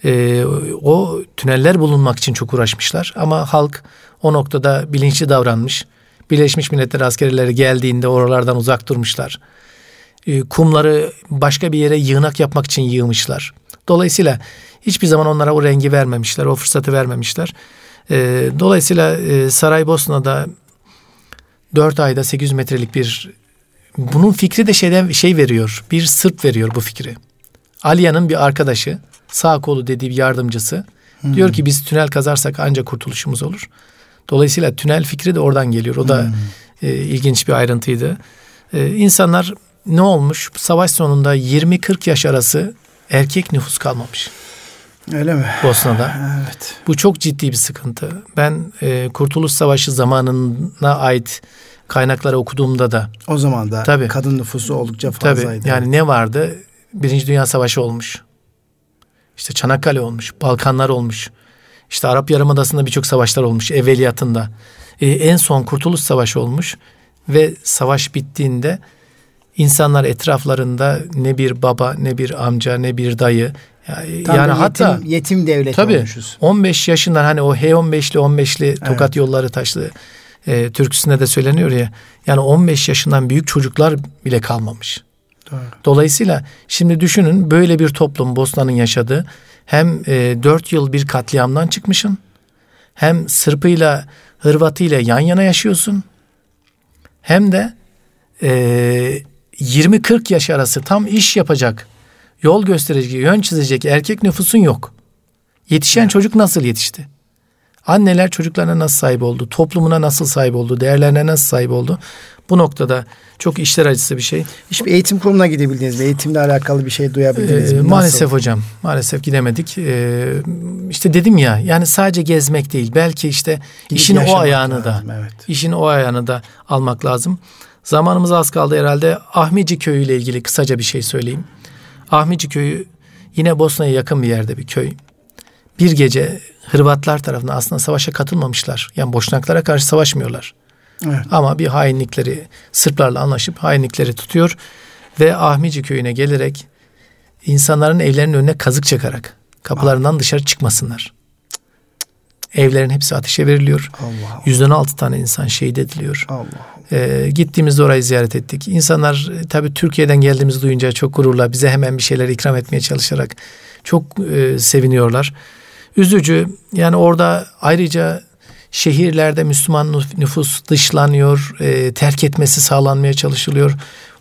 Ee, o tüneller bulunmak için çok uğraşmışlar. Ama halk o noktada bilinçli davranmış. Birleşmiş Milletler askerleri geldiğinde oralardan uzak durmuşlar. E, kumları başka bir yere yığınak yapmak için yığmışlar. Dolayısıyla hiçbir zaman onlara o rengi vermemişler, o fırsatı vermemişler. E, dolayısıyla e, Saraybosna'da 4 ayda 800 metrelik bir bunun fikri de şeyden şey veriyor. Bir Sırp veriyor bu fikri. Alia'nın bir arkadaşı, sağ kolu dediği bir yardımcısı hmm. diyor ki biz tünel kazarsak ancak kurtuluşumuz olur. Dolayısıyla tünel fikri de oradan geliyor. O da hmm. e, ilginç bir ayrıntıydı. E, insanlar ne olmuş? Savaş sonunda 20-40 yaş arası erkek nüfus kalmamış. Öyle mi? Bosna'da. Evet. Bu çok ciddi bir sıkıntı. Ben e, Kurtuluş Savaşı zamanına ait kaynakları okuduğumda da o zaman da tabii, kadın nüfusu oldukça fazlaydı. Tabii. Yani ne vardı? Birinci Dünya Savaşı olmuş. İşte Çanakkale olmuş, Balkanlar olmuş. İşte Arap Yarımadası'nda birçok savaşlar olmuş evveliyatında. Ee, en son Kurtuluş Savaşı olmuş ve savaş bittiğinde İnsanlar etraflarında ne bir baba, ne bir amca, ne bir dayı. Yani, Tam yani hatta yetim devlet tabii, olmuşuz. 15 yaşından hani o H15'li 15'li tokat evet. yolları taşlı e, türküsünde de söyleniyor ya. Yani 15 yaşından büyük çocuklar bile kalmamış. Doğru. Dolayısıyla şimdi düşünün böyle bir toplum Bosna'nın yaşadığı hem e, 4 yıl bir katliamdan çıkmışsın hem Sırpıyla Hırvatıyla yan yana yaşıyorsun hem de e, 20-40 yaş arası tam iş yapacak, yol gösterecek, yön çizecek erkek nüfusun yok. Yetişen evet. çocuk nasıl yetişti? Anneler çocuklarına nasıl sahip oldu? Toplumuna nasıl sahip oldu? Değerlerine nasıl sahip oldu? Bu noktada çok işler acısı bir şey. Hiçbir eğitim kurumuna gidebildiniz mi? Eğitimle alakalı bir şey duyabildiniz ee, mi? Maalesef hocam. Maalesef gidemedik. Ee, işte dedim ya yani sadece gezmek değil. Belki işte Gidip işin o ayağını lazım, da evet. işin o ayağını da almak lazım. Zamanımız az kaldı herhalde. Ahmici Köyü ile ilgili kısaca bir şey söyleyeyim. Ahmici Köyü yine Bosna'ya yakın bir yerde bir köy. Bir gece Hırvatlar tarafından aslında savaşa katılmamışlar. Yani Boşnaklara karşı savaşmıyorlar. Evet. Ama bir hainlikleri Sırplarla anlaşıp hainlikleri tutuyor ve Ahmici köyüne gelerek insanların evlerinin önüne kazık çakarak kapılarından dışarı çıkmasınlar. Evlerin hepsi ateşe veriliyor. Allah. Yüzden altı tane insan şehit ediliyor. Allah. Ee, gittiğimizde orayı ziyaret ettik. İnsanlar e, tabii Türkiye'den geldiğimizi duyunca çok gururla bize hemen bir şeyler ikram etmeye çalışarak çok e, seviniyorlar. Üzücü yani orada ayrıca şehirlerde Müslüman nüfus dışlanıyor, e, terk etmesi sağlanmaya çalışılıyor.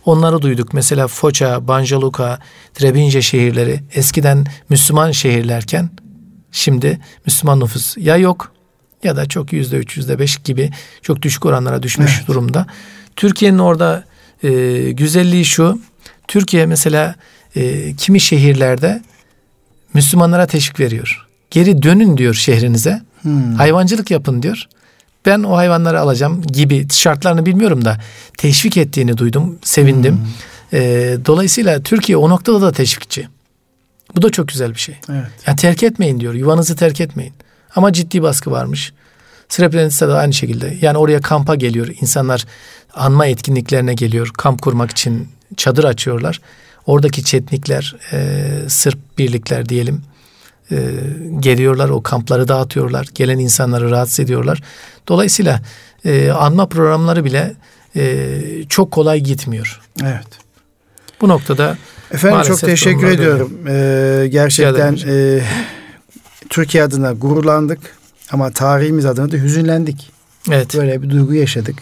Onları duyduk. Mesela Foça, Banjaluka, Trebinje şehirleri eskiden Müslüman şehirlerken şimdi Müslüman nüfus ya yok ya da çok yüzde üç, yüzde beş gibi çok düşük oranlara düşmüş evet. durumda. Türkiye'nin orada e, güzelliği şu. Türkiye mesela e, kimi şehirlerde Müslümanlara teşvik veriyor. Geri dönün diyor şehrinize. Hmm. Hayvancılık yapın diyor. Ben o hayvanları alacağım gibi şartlarını bilmiyorum da teşvik ettiğini duydum. Sevindim. Hmm. E, dolayısıyla Türkiye o noktada da teşvikçi. Bu da çok güzel bir şey. Evet. Yani terk etmeyin diyor. Yuvanızı terk etmeyin. Ama ciddi baskı varmış. Srebrenica'da da aynı şekilde. Yani oraya kampa geliyor. İnsanlar anma etkinliklerine geliyor. Kamp kurmak için çadır açıyorlar. Oradaki çetnikler, e, Sırp birlikler diyelim e, geliyorlar. O kampları dağıtıyorlar. Gelen insanları rahatsız ediyorlar. Dolayısıyla e, anma programları bile e, çok kolay gitmiyor. Evet. Bu noktada Efendim çok teşekkür ediyorum. Ee, gerçekten e, Türkiye adına gururlandık ama tarihimiz adına da hüzünlendik. Evet. Böyle bir duygu yaşadık.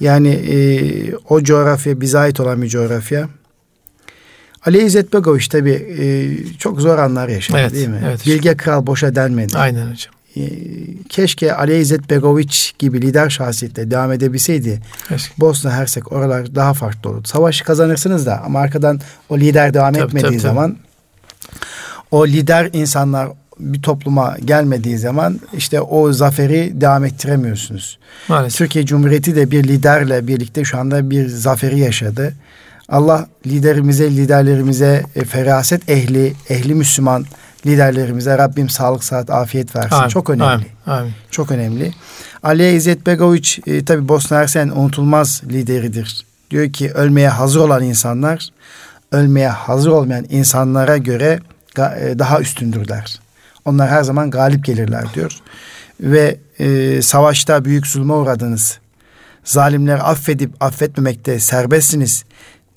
Yani e, o coğrafya bize ait olan bir coğrafya. Ali İzzet Begoviç tabi e, çok zor anlar yaşadı evet, değil mi? Evet. Bilge Kral boşa denmedi. Aynen hocam. E, keşke Ali İzzet Begoviç gibi lider şahsiyetle devam edebilseydi. Keşke. Bosna Hersek oralar daha farklı olurdu. Savaşı kazanırsınız da ama arkadan o lider devam tabii, etmediği tabii, zaman tabii. o lider insanlar bir topluma gelmediği zaman işte o zaferi devam ettiremiyorsunuz. Maalesef. Türkiye Cumhuriyeti de bir liderle birlikte şu anda bir zaferi yaşadı. Allah liderimize, liderlerimize e, feraset ehli, ehli Müslüman liderlerimize Rabbim sağlık, saat, afiyet versin. Amin. Çok önemli. Amin. Amin. Çok önemli. Ali İzzet Begoviç e, tabi Bosna Hersek'in unutulmaz lideridir. Diyor ki ölmeye hazır olan insanlar ölmeye hazır olmayan insanlara göre e, daha üstündürler. Onlar her zaman galip gelirler diyor. Ve e, savaşta büyük zulme uğradınız. Zalimleri affedip affetmemekte serbestsiniz.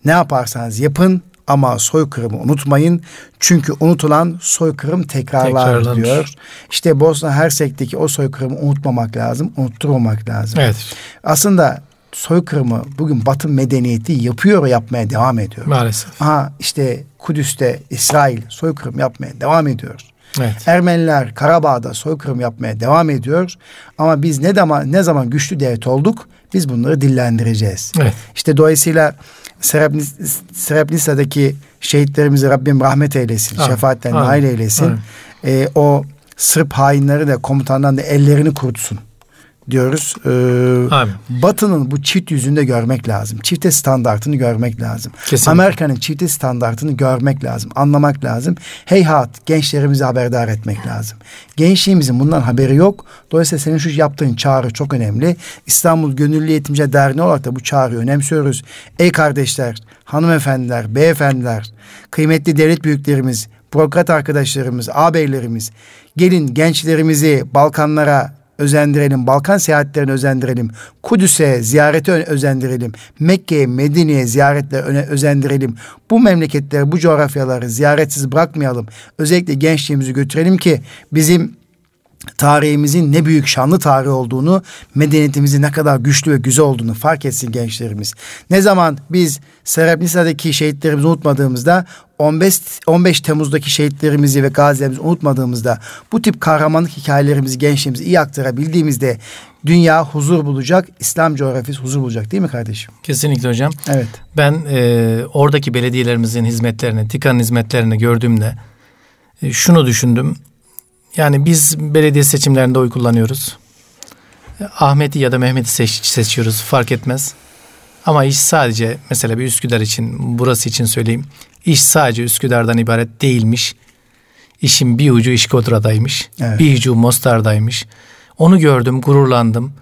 Ne yaparsanız yapın ama soykırımı unutmayın. Çünkü unutulan soykırım tekrarlar Tekrarlanır. diyor. İşte Bosna Hersek'teki o soykırımı unutmamak lazım, unutturmamak lazım. Evet. Aslında soykırımı bugün Batı medeniyeti yapıyor yapmaya devam ediyor. Maalesef. Aha işte Kudüs'te İsrail soykırım yapmaya devam ediyor. Evet. Ermeniler Karabağ'da soykırım yapmaya devam ediyor. Ama biz ne zaman ne zaman güçlü devlet olduk? Biz bunları dillendireceğiz. Evet. İşte dolayısıyla Srebrenica'daki şehitlerimizi Rabbim rahmet eylesin. Ha. Şefaatten nail eylesin. Ha. Ee, o Sırp hainleri de komutandan da ellerini kurutsun diyoruz. Ee, Batı'nın bu çift yüzünde görmek lazım. Çifte standartını görmek lazım. Kesinlikle. Amerika'nın çifte standartını görmek lazım. Anlamak lazım. Heyhat gençlerimizi haberdar etmek lazım. Gençliğimizin bundan haberi yok. Dolayısıyla senin şu yaptığın çağrı çok önemli. İstanbul Gönüllü Eğitimci Derneği olarak da bu çağrıyı önemsiyoruz. Ey kardeşler, hanımefendiler, beyefendiler, kıymetli devlet büyüklerimiz, bürokrat arkadaşlarımız, ağabeylerimiz, gelin gençlerimizi Balkanlara, özendirelim. Balkan seyahatlerini özendirelim. Kudüs'e ziyarete özendirelim. Mekke'ye, Medine'ye ziyaretle özendirelim. Bu memleketleri, bu coğrafyaları ziyaretsiz bırakmayalım. Özellikle gençliğimizi götürelim ki bizim tarihimizin ne büyük şanlı tarih olduğunu, medeniyetimizin ne kadar güçlü ve güzel olduğunu fark etsin gençlerimiz. Ne zaman biz Srebrenica'daki şehitlerimizi unutmadığımızda 15 15 Temmuz'daki şehitlerimizi ve gazilerimizi unutmadığımızda bu tip kahramanlık hikayelerimizi gençliğimize iyi aktarabildiğimizde dünya huzur bulacak, İslam coğrafyası huzur bulacak değil mi kardeşim? Kesinlikle hocam. Evet. Ben e, oradaki belediyelerimizin hizmetlerini, TİKA'nın hizmetlerini gördüğümde e, şunu düşündüm. Yani biz belediye seçimlerinde oy kullanıyoruz. Ahmet'i ya da Mehmet'i seç, seçiyoruz fark etmez. Ama iş sadece mesela bir Üsküdar için burası için söyleyeyim. İş sadece Üsküdar'dan ibaret değilmiş. İşin bir ucu İşkodra'daymış. Evet. Bir ucu Mostar'daymış. Onu gördüm, gururlandım.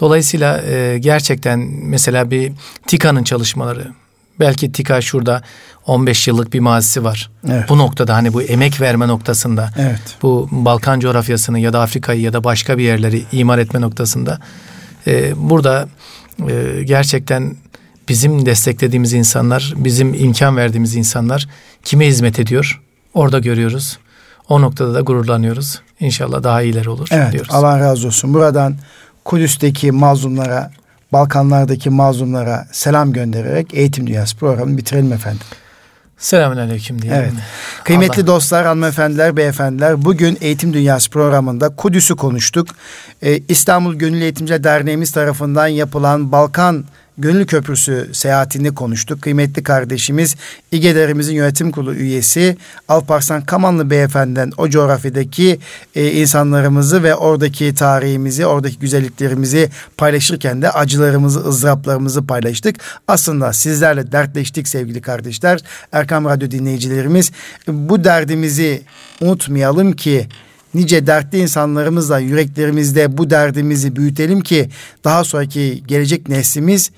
Dolayısıyla e, gerçekten mesela bir TİKA'nın çalışmaları, Belki TİKA şurada 15 yıllık bir mazisi var. Evet. Bu noktada hani bu emek verme noktasında Evet. bu Balkan coğrafyasını ya da Afrika'yı ya da başka bir yerleri imar etme noktasında e, burada e, gerçekten bizim desteklediğimiz insanlar, bizim imkan verdiğimiz insanlar kime hizmet ediyor? Orada görüyoruz. O noktada da gururlanıyoruz. İnşallah daha iyileri olur Evet. diyoruz. Allah razı olsun. Buradan Kudüs'teki mazlumlara, Balkanlardaki mazlumlara selam göndererek Eğitim Dünyası programını bitirelim efendim. Selamünaleyküm diyelim. Evet. Kıymetli Allah- dostlar, hanımefendiler, beyefendiler bugün Eğitim Dünyası programında Kudüs'ü konuştuk. Ee, İstanbul Gönüllü Eğitimciler Derneğimiz tarafından yapılan Balkan Gönül Köprüsü seyahatini konuştuk. Kıymetli kardeşimiz İGEDER'imizin yönetim kurulu üyesi Alparslan Kamanlı beyefendiden o coğrafyadaki e, insanlarımızı ve oradaki tarihimizi, oradaki güzelliklerimizi paylaşırken de acılarımızı, ızdıraplarımızı paylaştık. Aslında sizlerle dertleştik sevgili kardeşler. Erkam Radyo dinleyicilerimiz bu derdimizi unutmayalım ki nice dertli insanlarımızla yüreklerimizde bu derdimizi büyütelim ki daha sonraki gelecek neslimiz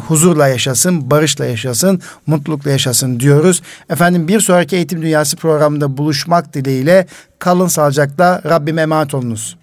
huzurla yaşasın, barışla yaşasın, mutlulukla yaşasın diyoruz. Efendim bir sonraki Eğitim Dünyası programında buluşmak dileğiyle kalın sağlıcakla Rabbime emanet olunuz.